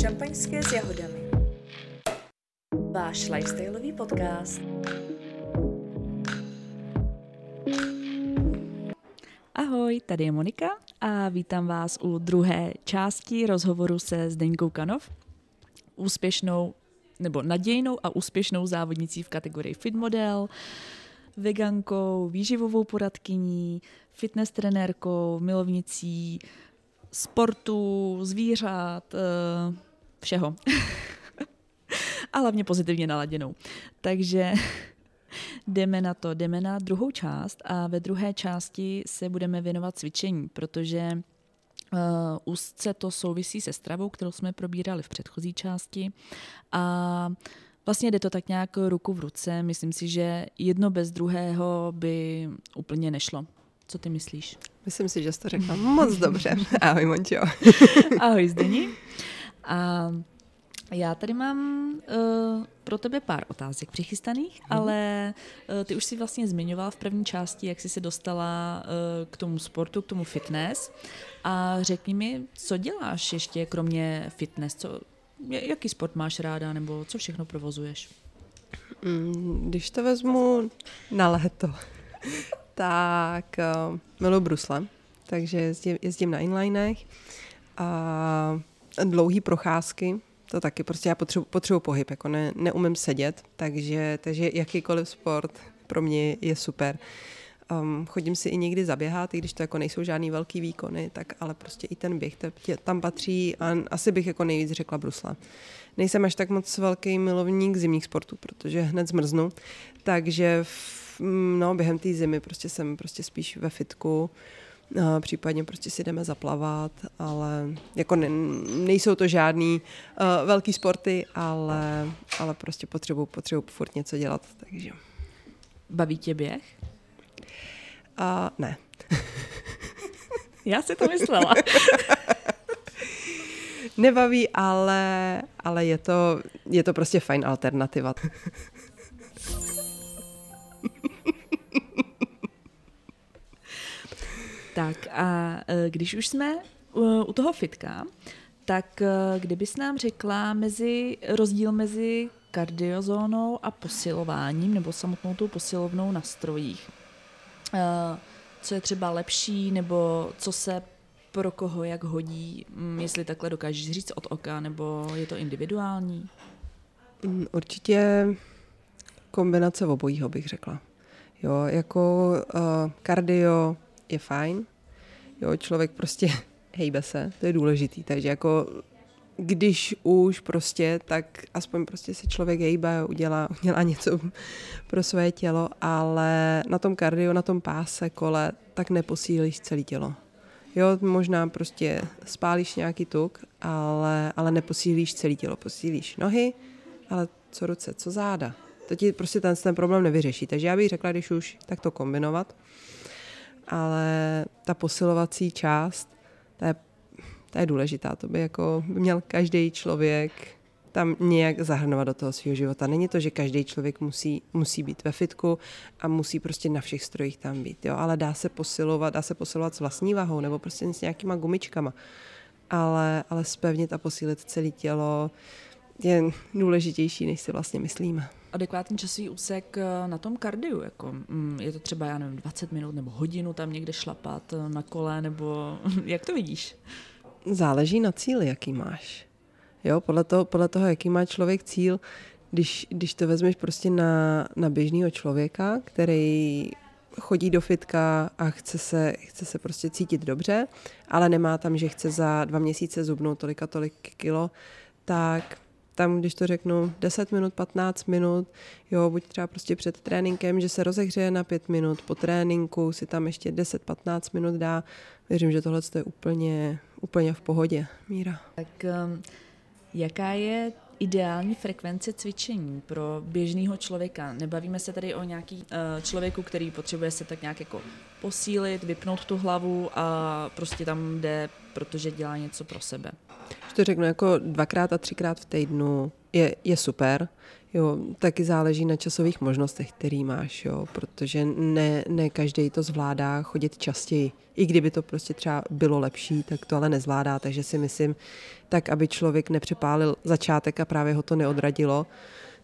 Šampaňské s jahodami. Váš lifestyleový podcast. Ahoj, tady je Monika a vítám vás u druhé části rozhovoru se Zdeňkou Kanov, úspěšnou nebo nadějnou a úspěšnou závodnicí v kategorii fit model, vegankou, výživovou poradkyní, fitness trenérkou, milovnicí sportu, zvířat, eh, všeho. a hlavně pozitivně naladěnou. Takže jdeme na to, jdeme na druhou část a ve druhé části se budeme věnovat cvičení, protože uh, úzce to souvisí se stravou, kterou jsme probírali v předchozí části a vlastně jde to tak nějak ruku v ruce. Myslím si, že jedno bez druhého by úplně nešlo. Co ty myslíš? Myslím si, že jsi to řekla moc dobře. Ahoj, Mončo. Ahoj, Zdení. A já tady mám uh, pro tebe pár otázek přichystaných, hmm. ale uh, ty už si vlastně zmiňovala v první části, jak jsi se dostala uh, k tomu sportu, k tomu fitness. A řekni mi, co děláš ještě kromě fitness? Co, jaký sport máš ráda, nebo co všechno provozuješ? Mm, když to vezmu na léto, tak uh, miluji brusle, takže jezdím, jezdím na inlinech a dlouhé procházky, to taky, prostě já potřebuji potřebuji pohyb, jako ne, neumím sedět, takže, takže jakýkoliv sport pro mě je super. Um, chodím si i někdy zaběhat, i když to jako nejsou žádný velký výkony, tak ale prostě i ten běh tam patří a asi bych jako nejvíc řekla brusle. Nejsem až tak moc velký milovník zimních sportů, protože hned zmrznu, takže v, no, během té zimy prostě jsem prostě spíš ve fitku, Uh, případně prostě si jdeme zaplavat, ale jako ne, nejsou to žádný uh, velký sporty, ale, ale prostě potřebuji potřebuji furt něco dělat, takže. Baví tě běh? Uh, ne. Já si to myslela. Nebaví, ale, ale je, to, je to prostě fajn alternativa. Tak a e, když už jsme u toho fitka, tak e, kdybys nám řekla mezi, rozdíl mezi kardiozónou a posilováním nebo samotnou tou posilovnou na strojích. E, co je třeba lepší nebo co se pro koho jak hodí, mm, jestli takhle dokážeš říct od oka, nebo je to individuální? Mm, určitě kombinace obojího bych řekla. Jo, jako uh, kardio je fajn. Jo, člověk prostě hejbe se, to je důležitý, takže jako když už prostě, tak aspoň prostě si člověk hejbe, udělá, udělá něco pro své tělo, ale na tom kardio, na tom páse, kole, tak neposílíš celé tělo. Jo, možná prostě spálíš nějaký tuk, ale, ale neposílíš celé tělo, posílíš nohy, ale co ruce, co záda. To ti prostě ten, ten problém nevyřeší. Takže já bych řekla, když už, tak to kombinovat ale ta posilovací část, ta je, ta je důležitá. To by jako měl každý člověk tam nějak zahrnovat do toho svého života. Není to, že každý člověk musí, musí být ve fitku a musí prostě na všech strojích tam být, jo? ale dá se posilovat, dá se posilovat s vlastní vahou nebo prostě s nějakýma gumičkama. Ale, ale spevnit a posílit celé tělo je důležitější, než si vlastně myslíme adekvátní časový úsek eh, na tom kardiu? Jako, mm, je to třeba, já nevím, 20 minut nebo hodinu tam někde šlapat eh, na kole, nebo jak to vidíš? Záleží na cíli, jaký máš. Jo, podle toho, podle toho jaký má člověk cíl, když, když to vezmeš prostě na, na běžného člověka, který chodí do fitka a chce se, chce se prostě cítit dobře, ale nemá tam, že chce za dva měsíce zubnout tolik a tolik kilo, tak tam, když to řeknu, 10 minut, 15 minut, jo, buď třeba prostě před tréninkem, že se rozehřeje na 5 minut, po tréninku si tam ještě 10-15 minut dá. Věřím, že tohle je úplně, úplně v pohodě, Míra. Tak um, jaká je ideální frekvence cvičení pro běžného člověka? Nebavíme se tady o nějaký uh, člověku, který potřebuje se tak nějak jako posílit, vypnout tu hlavu a prostě tam jde, protože dělá něco pro sebe. Když to řeknu jako dvakrát a třikrát v týdnu je, je super. Jo, taky záleží na časových možnostech, který máš, jo, protože ne, ne každý to zvládá chodit častěji. I kdyby to prostě třeba bylo lepší, tak to ale nezvládá, takže si myslím, tak aby člověk nepřepálil začátek a právě ho to neodradilo,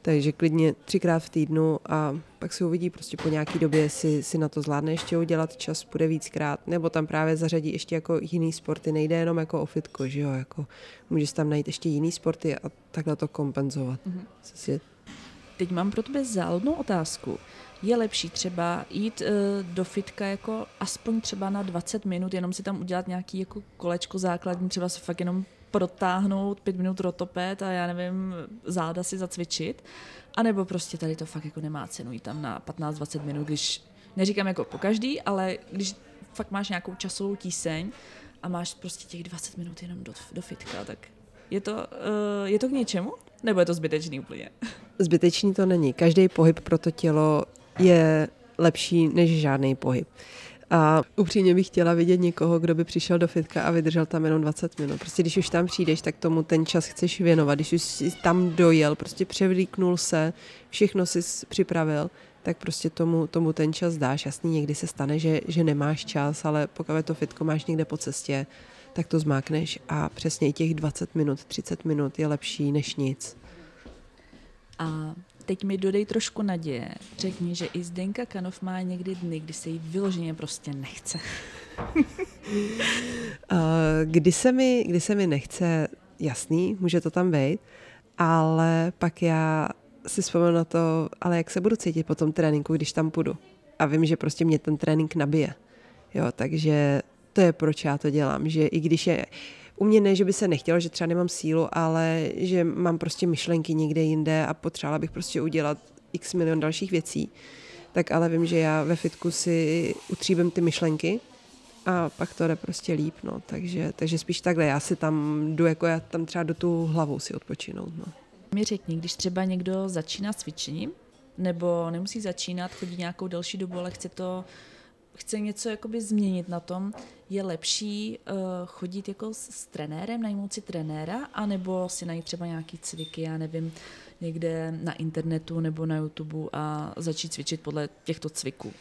takže klidně třikrát v týdnu a pak si uvidí prostě po nějaký době, jestli si na to zvládne ještě udělat čas, bude víckrát, nebo tam právě zařadí ještě jako jiný sporty, nejde jenom jako o fitko, že jo, jako můžeš tam najít ještě jiný sporty a takhle to kompenzovat. Mm-hmm. Teď mám pro tebe záludnou otázku. Je lepší třeba jít uh, do fitka jako aspoň třeba na 20 minut, jenom si tam udělat nějaký jako kolečko základní, třeba se fakt jenom protáhnout pět minut rotopet a já nevím, záda si zacvičit, anebo prostě tady to fakt jako nemá cenu jít tam na 15-20 minut, když, neříkám jako po každý, ale když fakt máš nějakou časovou tíseň a máš prostě těch 20 minut jenom do, do fitka, tak je to, uh, je to k něčemu? Nebo je to zbytečný úplně? Zbytečný to není. Každý pohyb pro to tělo je lepší než žádný pohyb. A upřímně bych chtěla vidět někoho, kdo by přišel do fitka a vydržel tam jenom 20 minut. Prostě když už tam přijdeš, tak tomu ten čas chceš věnovat. Když už jsi tam dojel, prostě převlíknul se, všechno si připravil, tak prostě tomu, tomu ten čas dáš. Jasný, někdy se stane, že, že nemáš čas, ale pokud to fitko máš někde po cestě, tak to zmákneš a přesně těch 20 minut, 30 minut je lepší než nic. A teď mi dodej trošku naděje. Řekni, že i Zdenka Kanov má někdy dny, kdy se jí vyloženě prostě nechce. kdy, se mi, kdy se mi nechce, jasný, může to tam být, ale pak já si vzpomenu na to, ale jak se budu cítit po tom tréninku, když tam půjdu. A vím, že prostě mě ten trénink nabije. Jo, takže to je proč já to dělám, že i když je u mě ne, že by se nechtělo, že třeba nemám sílu, ale že mám prostě myšlenky někde jinde a potřebovala bych prostě udělat x milion dalších věcí, tak ale vím, že já ve fitku si utříbím ty myšlenky a pak to jde prostě líp, no. Takže, takže spíš takhle, já si tam jdu, jako já tam třeba do tu hlavou si odpočinout, no. Mi řekni, když třeba někdo začíná cvičením, nebo nemusí začínat, chodí nějakou delší dobu, ale chce to chce něco jakoby změnit na tom, je lepší uh, chodit jako s, s trenérem, najmout si trenéra, anebo si najít třeba nějaký cviky, já nevím, někde na internetu nebo na YouTube a začít cvičit podle těchto cviků.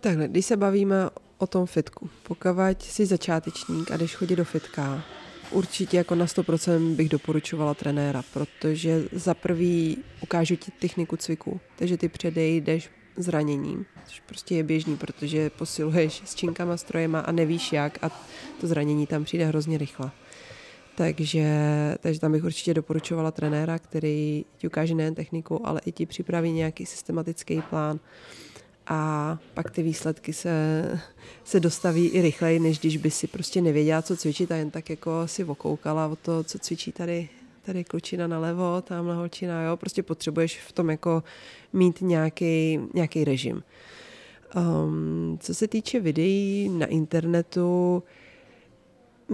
Takhle, když se bavíme o tom fitku, pokud jsi začátečník a jdeš chodit do fitka, určitě jako na 100% bych doporučovala trenéra, protože za prvý ukážu ti techniku cviku, takže ty předejdeš zraněním, což prostě je běžný, protože posiluješ s činkama, strojema a nevíš jak a to zranění tam přijde hrozně rychle. Takže, takže tam bych určitě doporučovala trenéra, který ti ukáže nejen techniku, ale i ti připraví nějaký systematický plán a pak ty výsledky se, se dostaví i rychleji, než když by si prostě nevěděla, co cvičit a jen tak jako si okoukala o to, co cvičí tady tady klučina nalevo, tamhle holčina, jo, prostě potřebuješ v tom jako mít nějaký, nějaký režim. Um, co se týče videí na internetu,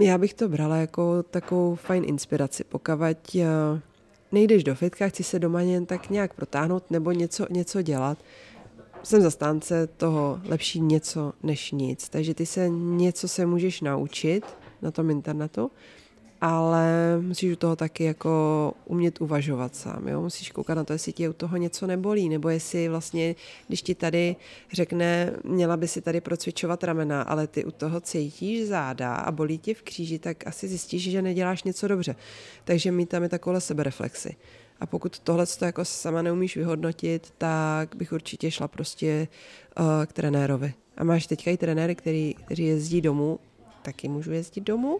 já bych to brala jako takovou fajn inspiraci. Pokud uh, nejdeš do fitka, chci se doma jen tak nějak protáhnout nebo něco, něco dělat, jsem zastánce toho lepší něco než nic. Takže ty se něco se můžeš naučit na tom internetu, ale musíš u toho taky jako umět uvažovat sám, jo? musíš koukat na to, jestli tě u toho něco nebolí, nebo jestli vlastně, když ti tady řekne, měla by si tady procvičovat ramena, ale ty u toho cítíš záda a bolí tě v kříži, tak asi zjistíš, že neděláš něco dobře. Takže mít tam je takovou sebereflexy. A pokud tohle to jako sama neumíš vyhodnotit, tak bych určitě šla prostě uh, k trenérovi. A máš teďka i trenéry, který, kteří jezdí domů taky můžu jezdit domů,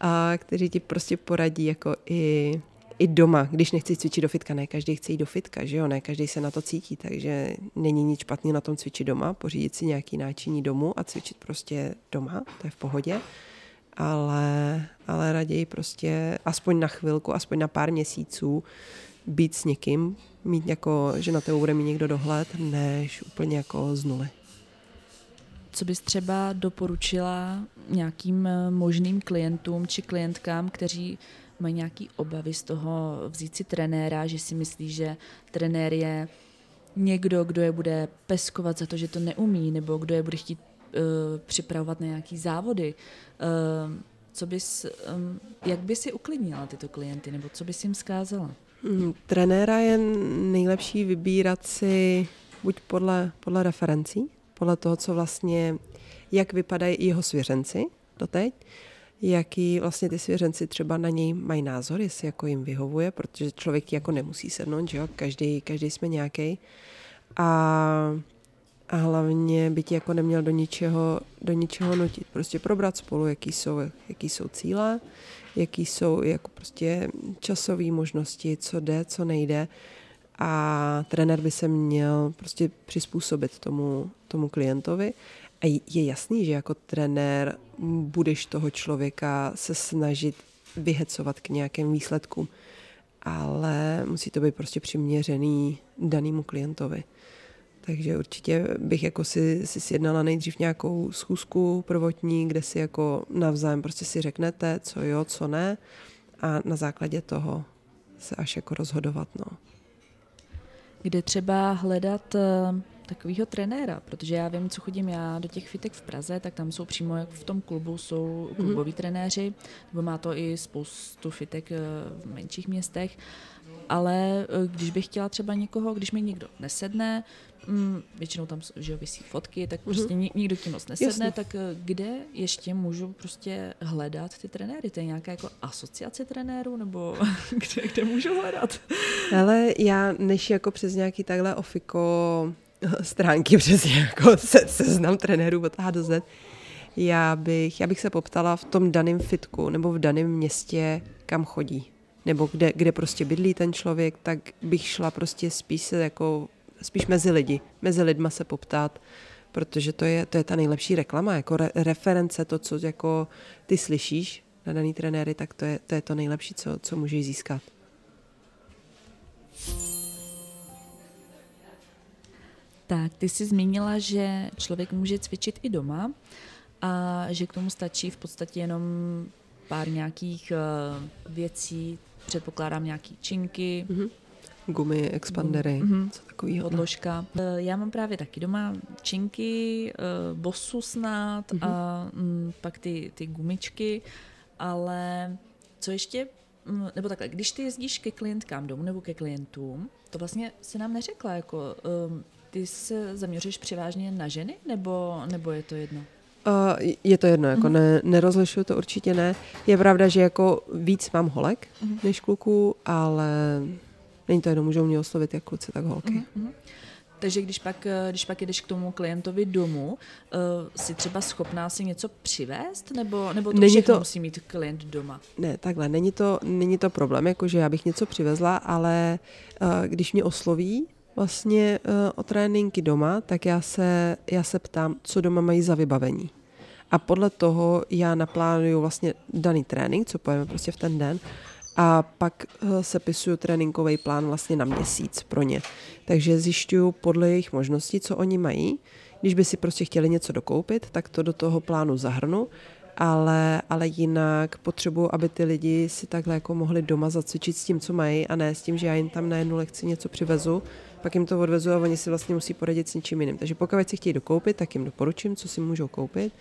a kteří ti prostě poradí jako i i doma, když nechci cvičit do fitka, ne každý chce jít do fitka, že jo, ne každý se na to cítí, takže není nic špatný na tom cvičit doma, pořídit si nějaký náčiní domů a cvičit prostě doma, to je v pohodě, ale, ale raději prostě aspoň na chvilku, aspoň na pár měsíců být s někým, mít jako, že na tebe bude mít někdo dohled, než úplně jako z nuly co bys třeba doporučila nějakým eh, možným klientům či klientkám, kteří mají nějaký obavy z toho vzít si trenéra, že si myslí, že trenér je někdo, kdo je bude peskovat za to, že to neumí, nebo kdo je bude chtít uh, připravovat na nějaký závody. Uh, co bys, um, jak by si uklidnila tyto klienty, nebo co bys jim zkázala? Hmm, trenéra je nejlepší vybírat si buď podle, podle referencí, podle toho, co vlastně, jak vypadají jeho svěřenci doteď, jaký vlastně ty svěřenci třeba na něj mají názor, jestli jako jim vyhovuje, protože člověk jako nemusí sednout, že jo, každý, každý jsme nějaký. A, a hlavně by ti jako neměl do ničeho, do ničeho nutit. Prostě probrat spolu, jaký jsou, jaký jsou cíle, jaký jsou jako prostě časové možnosti, co jde, co nejde. A trenér by se měl prostě přizpůsobit tomu, tomu klientovi. A je jasný, že jako trenér budeš toho člověka se snažit vyhecovat k nějakým výsledkům, ale musí to být prostě přiměřený danému klientovi. Takže určitě bych jako si, si sjednala nejdřív nějakou schůzku prvotní, kde si jako navzájem prostě si řeknete, co jo, co ne a na základě toho se až jako rozhodovat, no. Kde třeba hledat eh, takového trenéra, protože já vím, co chodím já do těch fitek v Praze, tak tam jsou přímo jak v tom klubu jsou mhm. kluboví mm-hmm. trenéři, nebo má to i spoustu fitek eh, v menších městech, ale eh, když bych chtěla třeba někoho, když mi někdo nesedne, mm, většinou tam že vysí fotky, tak mhm. prostě mm-hmm. nikdo tím moc nesedne, Jasně. tak eh, kde ještě můžu prostě hledat ty trenéry? To je nějaká jako asociace trenérů, nebo kde, kde můžu hledat? Ale já než jako přes nějaký takhle ofiko stránky přesně jako se, seznam trenérů od A do Z, já bych, já bych se poptala v tom daném fitku nebo v daném městě, kam chodí. Nebo kde, kde prostě bydlí ten člověk, tak bych šla prostě spíš jako spíš mezi lidi, mezi lidma se poptat, protože to je, to je ta nejlepší reklama, jako re, reference, to, co jako ty slyšíš na daný trenéry, tak to je to, je to nejlepší, co, co můžeš získat. Tak, ty jsi zmínila, že člověk může cvičit i doma a že k tomu stačí v podstatě jenom pár nějakých uh, věcí, předpokládám nějaký činky, mm-hmm gumy, expandery, mm-hmm. co takového. Podložka. Eh, já mám právě taky doma činky, eh, bosu snad mm-hmm. a mm, pak ty, ty gumičky, ale co ještě, mm, nebo takhle, když ty jezdíš ke klientkám domů nebo ke klientům, to vlastně se nám neřekla, jako um, ty se zaměřuješ převážně na ženy, nebo, nebo je to jedno? Uh, je to jedno, jako mm-hmm. ne, nerozlišuju to určitě ne. Je pravda, že jako víc mám holek mm-hmm. než kluků, ale Není to jenom, můžou mě oslovit jak kluci, tak holky. Mm-hmm. Takže když pak, eh, když pak jdeš k tomu klientovi domů, uh, si třeba schopná si něco přivést, nebo, nebo to není všechno to, musí mít klient doma? Ne, takhle, není to, není to problém, jakože já bych něco přivezla, ale uh, když mě osloví vlastně uh, o tréninky doma, tak já se, já se ptám, co doma mají za vybavení. A podle toho já naplánuju vlastně daný trénink, co pojeme prostě v ten den, a pak eh, sepisuju tréninkový plán vlastně na měsíc pro ně. Takže zjišťuju podle jejich možností, co oni mají. Když by si prostě chtěli něco dokoupit, tak to do toho plánu zahrnu, ale, ale jinak potřebuji, aby ty lidi si takhle jako mohli doma zacvičit s tím, co mají a ne s tím, že já jim tam na jednu lekci něco přivezu, pak jim to odvezu a oni si vlastně musí poradit s něčím jiným. Takže pokud si chtějí dokoupit, tak jim doporučím, co si můžou koupit,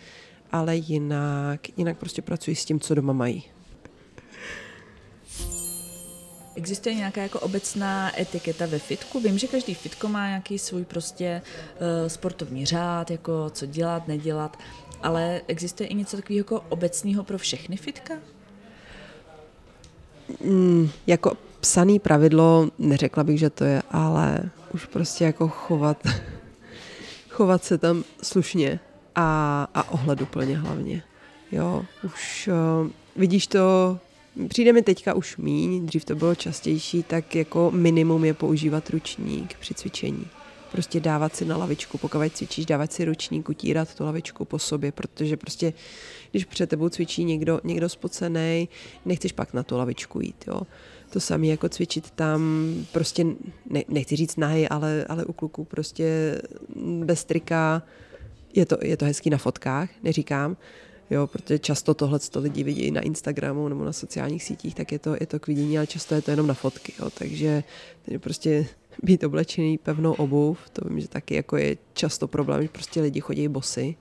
ale jinak, jinak prostě pracuji s tím, co doma mají. Existuje nějaká jako obecná etiketa ve fitku? Vím, že každý fitko má nějaký svůj prostě uh, sportovní řád, jako co dělat, nedělat, ale existuje i něco takového jako obecného pro všechny fitka? Mm, jako psaný pravidlo, neřekla bych, že to je, ale už prostě jako chovat, chovat se tam slušně a, a ohleduplně hlavně. Jo, už uh, vidíš to Přijde mi teďka už míň, dřív to bylo častější, tak jako minimum je používat ručník při cvičení. Prostě dávat si na lavičku, pokud cvičíš, dávat si ručník, utírat tu lavičku po sobě, protože prostě, když před tebou cvičí někdo, někdo spocený, nechceš pak na tu lavičku jít, jo. To samé jako cvičit tam, prostě, ne, nechci říct nahy, ale, ale u kluků prostě bez trika, je to, je to hezký na fotkách, neříkám, jo, protože často tohle to lidi vidí na Instagramu nebo na sociálních sítích, tak je to, je to k vidění, ale často je to jenom na fotky, jo, takže prostě být oblečený pevnou obuv, to vím, že taky jako je často problém, že prostě lidi chodí bosy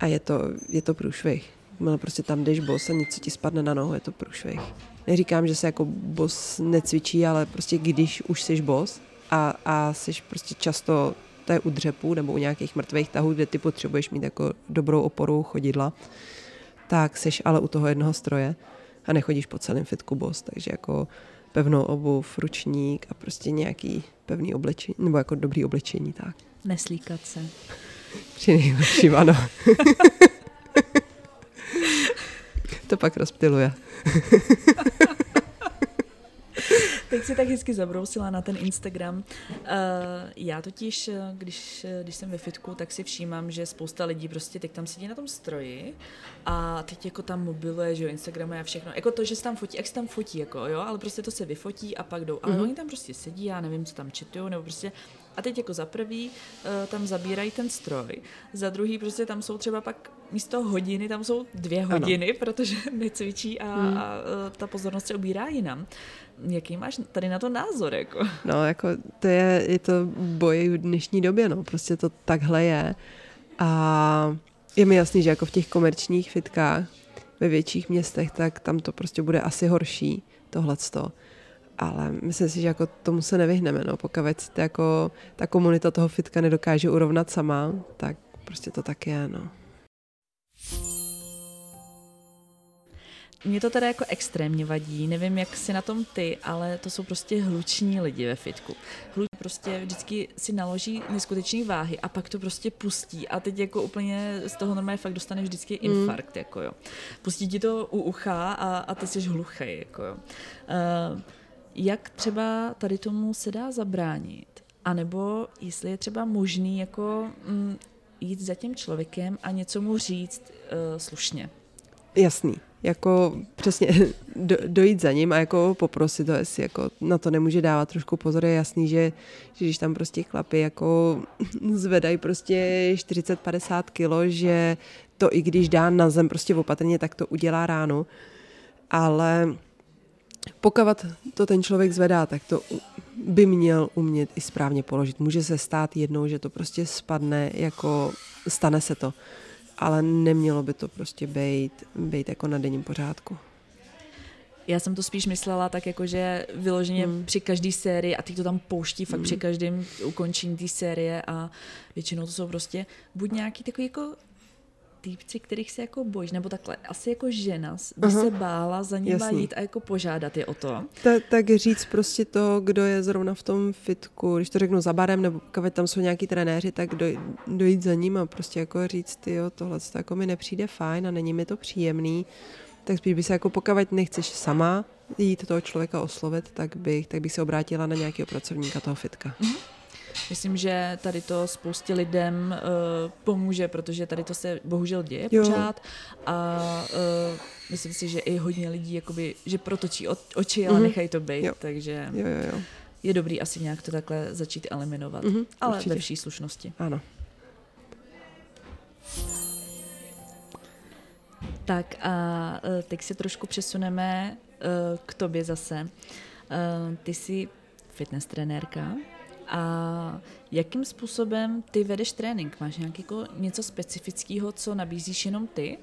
a je to, je to průšvih. Prostě tam jdeš bos a něco ti spadne na nohu, je to průšvih. Neříkám, že se jako boss necvičí, ale prostě když už jsi boss a, a jsi prostě často to je u dřepů nebo u nějakých mrtvých tahů, kde ty potřebuješ mít jako dobrou oporu chodidla, tak jsi ale u toho jednoho stroje a nechodíš po celém fitku boss, takže jako pevnou obuv, ručník a prostě nějaký pevný oblečení, nebo jako dobrý oblečení, tak. Neslíkat se. Při nejlepším, ano. to pak rozptiluje. Teď si tak hezky zabrousila na ten Instagram. Uh, já totiž, když, když jsem ve fitku, tak si všímám, že spousta lidí prostě teď tam sedí na tom stroji a teď jako tam mobiluje, že jo, Instagramuje a všechno. Jako to, že se tam fotí, jak se tam fotí, jako jo, ale prostě to se vyfotí a pak jdou. Ale mm-hmm. oni tam prostě sedí, já nevím, co tam četují, nebo prostě a teď jako za prvý uh, tam zabírají ten stroj, za druhý prostě tam jsou třeba pak místo hodiny, tam jsou dvě hodiny, ano. protože necvičí a, hmm. a uh, ta pozornost se obírá jinam. Jaký máš tady na to názor? Jako? No, jako to je, je to boj v dnešní době, no, prostě to takhle je. A je mi jasný, že jako v těch komerčních fitkách ve větších městech, tak tam to prostě bude asi horší, tohleto ale myslím si, že jako tomu se nevyhneme, no. pokud jako ta komunita toho fitka nedokáže urovnat sama, tak prostě to tak je, no. Mě to teda jako extrémně vadí, nevím, jak si na tom ty, ale to jsou prostě hluční lidi ve fitku. Hluční prostě vždycky si naloží neskutečné váhy a pak to prostě pustí a teď jako úplně z toho normálně fakt dostaneš vždycky mm. infarkt, mm. jako jo. Pustí ti to u ucha a, a ty jsi hluchý, jako jo. Uh, jak třeba tady tomu se dá zabránit? A nebo jestli je třeba možný jako mm, jít za tím člověkem a něco mu říct uh, slušně. Jasný. Jako přesně do, dojít za ním a jako poprosit ho, jestli jako na to nemůže dávat trošku pozor. Je jasný, že, že když tam prostě chlapy jako zvedají prostě 40-50 kilo, že to i když dá na zem prostě opatrně, tak to udělá ráno. Ale pokud to ten člověk zvedá, tak to by měl umět i správně položit. Může se stát jednou, že to prostě spadne, jako stane se to, ale nemělo by to prostě být, být jako na denním pořádku. Já jsem to spíš myslela tak jako, že vyloženě hmm. při každé sérii a ty to tam pouští fakt hmm. při každém ukončení té série a většinou to jsou prostě buď nějaký takový jako týpci, kterých se jako bojíš, nebo takhle, asi jako žena by uh-huh. se bála za nima Jasný. jít a jako požádat je o to. Ta, tak říct prostě to, kdo je zrovna v tom fitku, když to řeknu za barem, nebo pokud tam jsou nějaký trenéři, tak doj, dojít za ním a prostě jako říct, ty jo, tohle to jako mi nepřijde fajn a není mi to příjemný, tak spíš by se jako pokud nechceš sama jít toho člověka oslovit, tak bych, tak bych se obrátila na nějakého pracovníka toho fitka. Uh-huh. Myslím, že tady to spoustě lidem uh, pomůže, protože tady to se bohužel děje jo. pořád a uh, myslím si, že i hodně lidí jakoby, že protočí oči, ale mm-hmm. nechají to být, jo. takže jo, jo, jo. je dobrý asi nějak to takhle začít eliminovat, mm-hmm, ale určitě. ve vší slušnosti. Ano. Tak a uh, teď se trošku přesuneme k tobě zase. Ty jsi fitness trenérka, a jakým způsobem ty vedeš trénink? Máš nějaký jako něco specifického, co nabízíš jenom ty?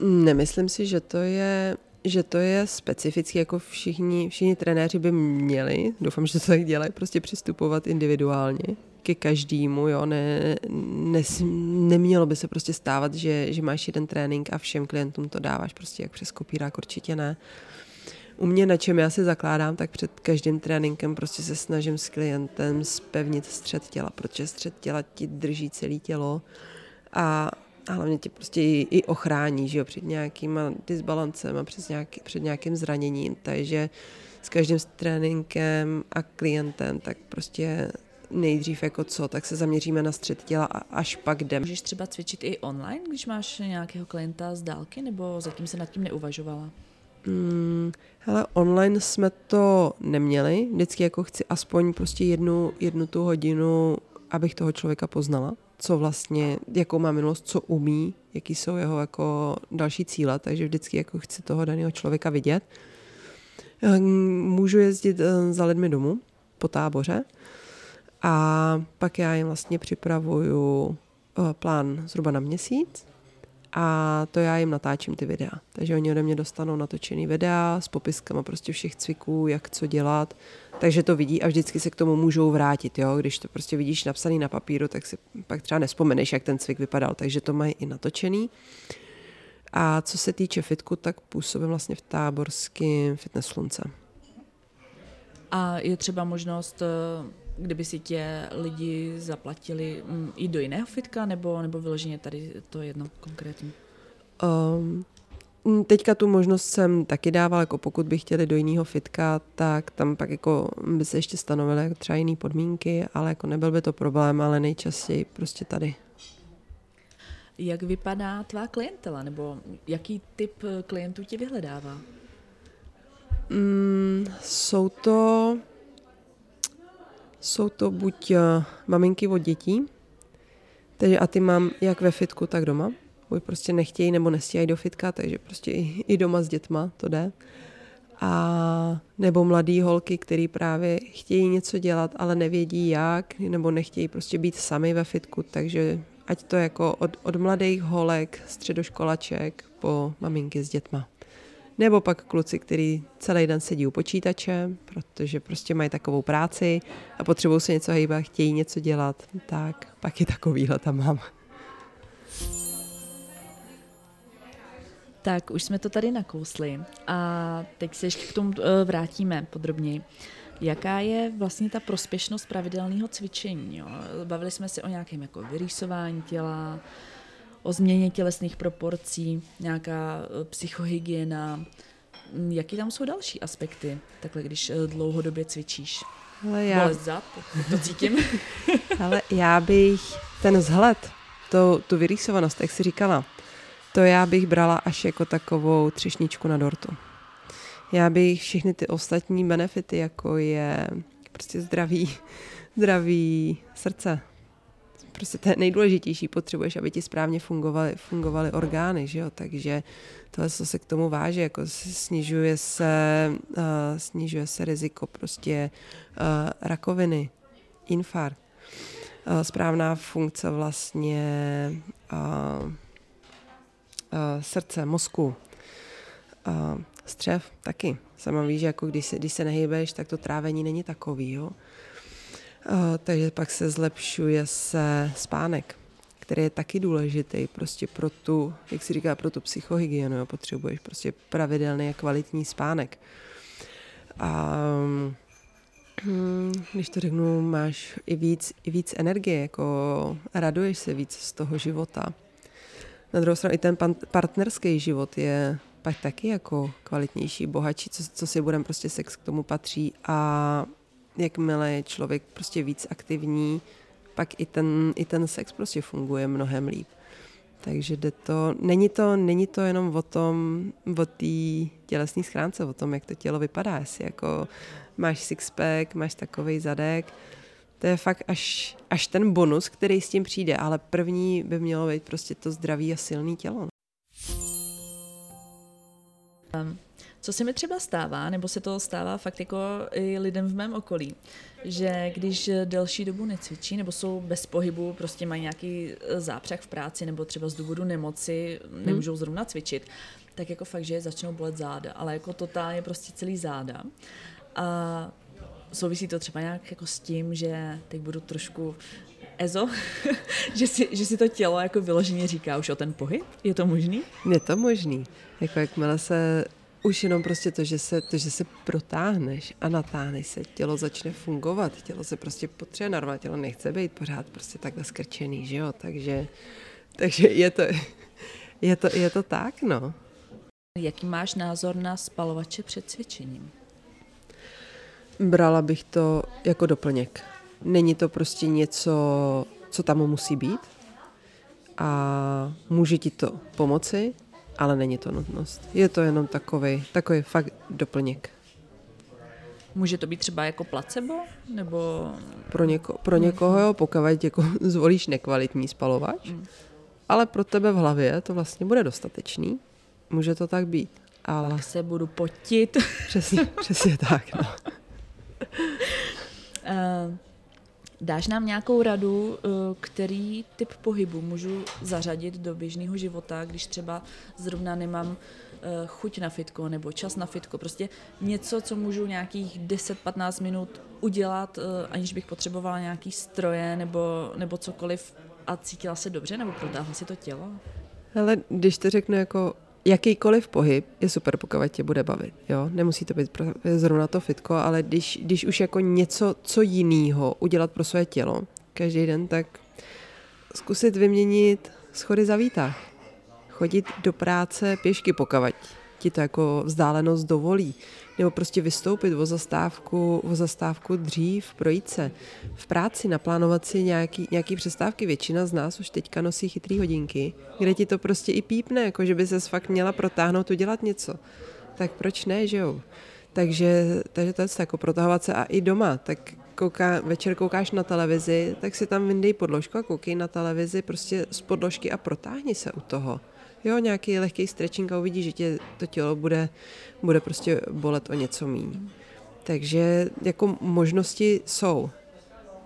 Nemyslím si, že to je že to je specificky, jako všichni, všichni trenéři by měli, doufám, že to tak dělají, prostě přistupovat individuálně ke každému, jo, ne, ne, nemělo by se prostě stávat, že, že máš jeden trénink a všem klientům to dáváš prostě jak přes kopírák, určitě ne. Uh, u mě, na čem já se zakládám, tak před každým tréninkem prostě se snažím s klientem spevnit střed těla, protože střed těla ti drží celé tělo a, a hlavně tě prostě i, i ochrání, že jo, před nějakým disbalancem a před, nějaký, před nějakým zraněním, takže s každým tréninkem a klientem, tak prostě nejdřív jako co, tak se zaměříme na střed těla a až pak jdem. Můžeš třeba cvičit i online, když máš nějakého klienta z dálky, nebo zatím se nad tím neuvažovala? Hmm, hele, online jsme to neměli. Vždycky jako chci aspoň prostě jednu, jednu tu hodinu, abych toho člověka poznala, co vlastně, jakou má minulost, co umí, jaký jsou jeho jako další cíle, takže vždycky jako chci toho daného člověka vidět. Hm, můžu jezdit eh, za lidmi domů po táboře a pak já jim vlastně připravuju eh, plán zhruba na měsíc a to já jim natáčím ty videa. Takže oni ode mě dostanou natočený videa s popiskama prostě všech cviků, jak co dělat. Takže to vidí a vždycky se k tomu můžou vrátit. Jo? Když to prostě vidíš napsaný na papíru, tak si pak třeba nespomeneš, jak ten cvik vypadal. Takže to mají i natočený. A co se týče fitku, tak působím vlastně v táborském fitness slunce. A je třeba možnost, eh, kdyby si tě lidi zaplatili mm, i do jiného fitka, nebo, nebo vyloženě tady to jedno konkrétní? Um, teďka tu možnost jsem taky dával, jako pokud by chtěli do jiného fitka, tak tam pak jako by se ještě stanovily jako třeba jiné podmínky, ale jako nebyl by to problém, ale nejčastěji prostě tady. Jak vypadá tvá klientela, nebo jaký typ klientů ti vyhledává? Mm, jsou to jsou to buď uh, maminky od dětí, takže a ty mám jak ve fitku, tak doma. Buď prostě nechtějí nebo nestíhají do fitka, takže prostě i, i doma s dětma to jde. A nebo mladý holky, který právě chtějí něco dělat, ale nevědí jak, nebo nechtějí prostě být sami ve fitku, takže ať to jako od, od mladých holek, středoškolaček po maminky s dětma. Nebo pak kluci, kteří celý den sedí u počítače, protože prostě mají takovou práci a potřebují se něco hýbat, chtějí něco dělat, tak pak i takovýhle tam mám. Tak, už jsme to tady nakousli a teď se ještě k tomu eh, vrátíme podrobněji. Jaká je vlastně ta prospěšnost pravidelného cvičení? Jo? Bavili jsme se o nějakém jako vyrýsování těla, o změně tělesných proporcí, nějaká eh, psychohygiena. Mm, jaký tam jsou další aspekty, takhle když eh, dlouhodobě cvičíš? Ale já... Bolest zad, to cítím. Ale já bych ten vzhled, to, tu vyrýsovanost, jak jsi říkala, to já bych brala až jako takovou třešničku na dortu. Já bych všechny ty ostatní benefity, jako je prostě zdraví, zdraví srdce, prostě to je nejdůležitější, potřebuješ, aby ti správně fungovaly, fungovaly orgány, že jo? takže tohle co se k tomu váže, jako snižuje se, uh, snižuje se riziko prostě uh, rakoviny, infarkt, uh, správná funkce vlastně uh, uh, srdce, mozku, uh, střev taky. Sama víš, že jako když se, když se nehybeš, tak to trávení není takový, jo. Eh, takže pak se zlepšuje se spánek, který je taky důležitý prostě pro tu, jak si říká, pro tu psychohygienu, jo, potřebuješ prostě pravidelný a kvalitní spánek. A hm, když to řeknu, máš i víc, i víc energie, jako raduješ se víc z toho života. Na druhou stranu i ten partnerský život je pak taky jako kvalitnější, bohatší, co, co si budeme, prostě sex k tomu patří a jakmile je člověk prostě víc aktivní, pak i ten, i ten sex prostě funguje mnohem líp. Takže jde to, není to, není to jenom o tom, o té tělesné schránce, o tom, jak to tělo vypadá, jestli jako máš sixpack, máš takový zadek, to je fakt až, až ten bonus, který s tím přijde, ale první by mělo být prostě to zdraví a silné tělo. Co se mi třeba stává, nebo se to stává fakt jako i lidem v mém okolí, že když delší dobu necvičí nebo jsou bez pohybu, prostě mají nějaký e, zápřah v práci nebo třeba z důvodu nemoci hmm. nemůžou zrovna cvičit, tak jako fakt, že je začnou bolet záda, ale jako totálně prostě celý záda. A souvisí to třeba nějak jako s tím, že teď budu trošku Ezo, že, si, že si to tělo jako vyloženě říká už o ten pohyb? Je to možný? Je to možný. Jako jakmile se už jenom prostě to, že se, to, že se protáhneš a natáhneš se, tělo začne fungovat, tělo se prostě potřebuje normálně, tělo nechce být pořád prostě takhle skrčený, že jo, takže, takže je to, je to, je to tak, no. Jaký máš názor na spalovače před cvičením? Brala bych to jako doplněk. Není to prostě něco, co tam musí být a může ti to pomoci, ale není to nutnost. Je to jenom takový, takový fakt doplněk. Může to být třeba jako placebo? Nebo... Pro, něko, pro někoho, jo, pokud jako zvolíš nekvalitní spalovač, mm. ale pro tebe v hlavě to vlastně bude dostatečný. Může to tak být. Ale... Tak se budu potit. Přesně, přesně tak, no. uh, Dáš nám nějakou radu, eh, který typ pohybu můžu zařadit do běžného života, když třeba zrovna nemám eh, chuť na fitko nebo čas na fitko. Prostě něco, co můžu nějakých 10-15 minut udělat, eh, aniž bych potřebovala nějaký stroje nebo, nebo cokoliv a cítila se dobře nebo protáhla si to tělo? Ale když to řeknu jako jakýkoliv pohyb je super, pokud tě bude bavit. Jo? Nemusí to být zrovna to fitko, ale když, když už jako něco, co jiného udělat pro své tělo každý den, tak zkusit vyměnit schody za výtah. Chodit do práce pěšky, pokud ti to jako vzdálenost dovolí nebo prostě vystoupit o zastávku, o zastávku dřív, projít se v práci, naplánovat si nějaký, nějaký přestávky. Většina z nás už teďka nosí chytrý hodinky, kde ti to prostě i pípne, jako že by se fakt měla protáhnout, udělat něco. Tak proč ne, že jo? Takže, takže to je jako protahovat se a i doma, tak kouká, večer koukáš na televizi, tak si tam vyndej podložku a koukej na televizi prostě z podložky a protáhni se u toho jo, nějaký lehký stretching a uvidíš, že tě to tělo bude, bude prostě bolet o něco méně. Takže jako možnosti jsou.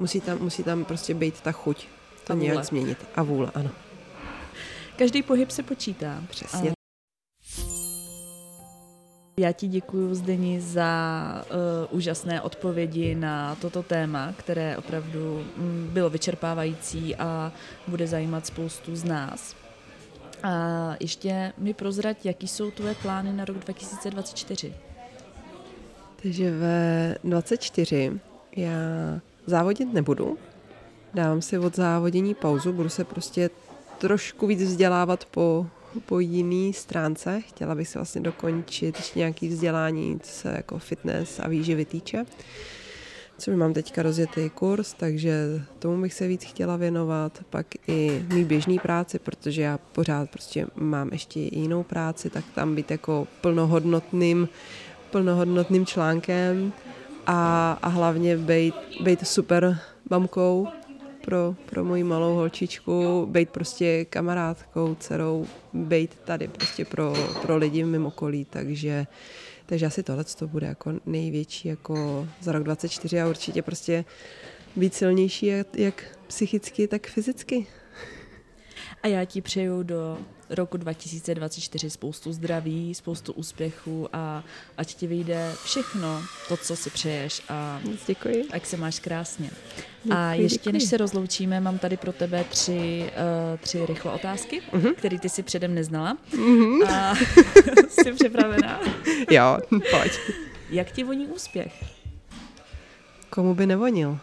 Musí tam, musí tam prostě být ta chuť to a nějak změnit. A vůle, ano. Každý pohyb se počítá. Přesně. A... Já ti děkuji, Zdeni, za uh, úžasné odpovědi na toto téma, které opravdu um, bylo vyčerpávající a bude zajímat spoustu z nás. A ještě mi prozrať, jaký jsou tvoje plány na rok 2024? Takže ve 24 já závodit nebudu. Dávám si od závodění pauzu, budu se prostě trošku víc vzdělávat po, po jiný stránce. Chtěla bych si vlastně dokončit ještě nějaký vzdělání, co se jako fitness a výživy týče co mám teďka rozjetý kurz, takže tomu bych se víc chtěla věnovat, pak i mý běžný práci, protože já pořád prostě mám ještě jinou práci, tak tam být jako plnohodnotným, plnohodnotným článkem a, a hlavně být, být super mamkou pro, pro moji malou holčičku, být prostě kamarádkou, dcerou, být tady prostě pro, pro lidi mimo okolí, takže takže asi tohle to bude jako největší jako za rok 24 a určitě prostě být silnější jak, jak psychicky, tak fyzicky. A já ti přeju do roku 2024 spoustu zdraví, spoustu úspěchů a ať ti vyjde všechno to, co si přeješ a děkuji. ať se máš krásně. Děkuji, a ještě děkuji. než se rozloučíme, mám tady pro tebe tři, uh, tři rychle otázky, uh-huh. které ty si předem neznala. Uh-huh. A jsi připravená? jo, pojď. Jak ti voní úspěch? Komu by nevonil?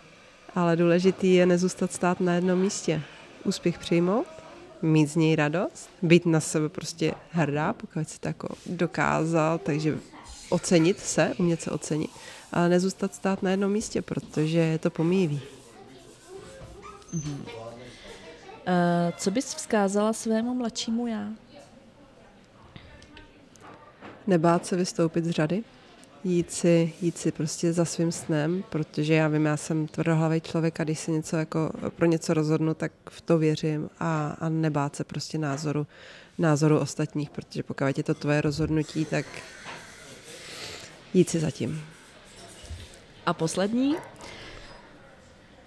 Ale důležitý je nezůstat stát na jednom místě. Úspěch přijmout mít z něj radost, být na sebe prostě hrdá, pokud si to jako dokázal, takže ocenit se, umět se ocenit, ale nezůstat stát na jednom místě, protože je to pomíjivý. Mm-hmm. Uh, co bys vzkázala svému mladšímu já? Nebát se vystoupit z řady, jít si, jít si prostě za svým snem, protože já vím, já jsem tvrdohlavý člověk a když se něco jako pro něco rozhodnu, tak v to věřím a, a nebát se prostě názoru, názoru ostatních, protože pokud je to tvoje rozhodnutí, tak jít si zatím. A poslední,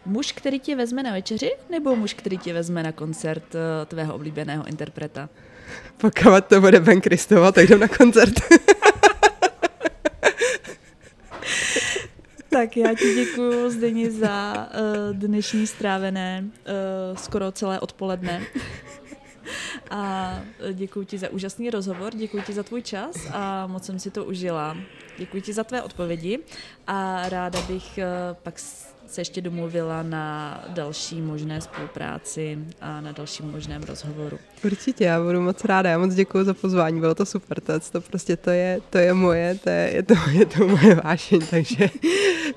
muž, který tě vezme na večeři, nebo muž, který tě vezme na koncert eh, tvého oblíbeného interpreta? Pokud to bude Ben Kristova, tak jdem na koncert. Tak já ti děkuji Zdeni za uh, dnešní strávené uh, skoro celé odpoledne. A děkuji ti za úžasný rozhovor, děkuji ti za tvůj čas a moc jsem si to užila. Děkuji ti za tvé odpovědi a ráda bych uh, pak se ještě domluvila na další možné spolupráci a na dalším možném rozhovoru. Určitě, já budu moc ráda, já moc děkuji za pozvání, bylo to super, to, to prostě to je, to je moje, to je, je, to, je to moje vášeň, takže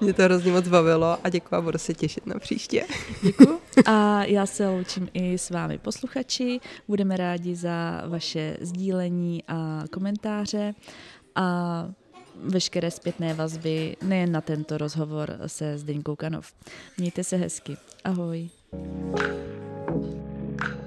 mě to hrozně moc bavilo a děkuji a budu se těšit na příště. Děkuji a já se loučím i s vámi posluchači, budeme rádi za vaše sdílení a komentáře a veškeré zpětné vazby nejen na tento rozhovor se Zdeňkou Kanov. Mějte se hezky. Ahoj. thank you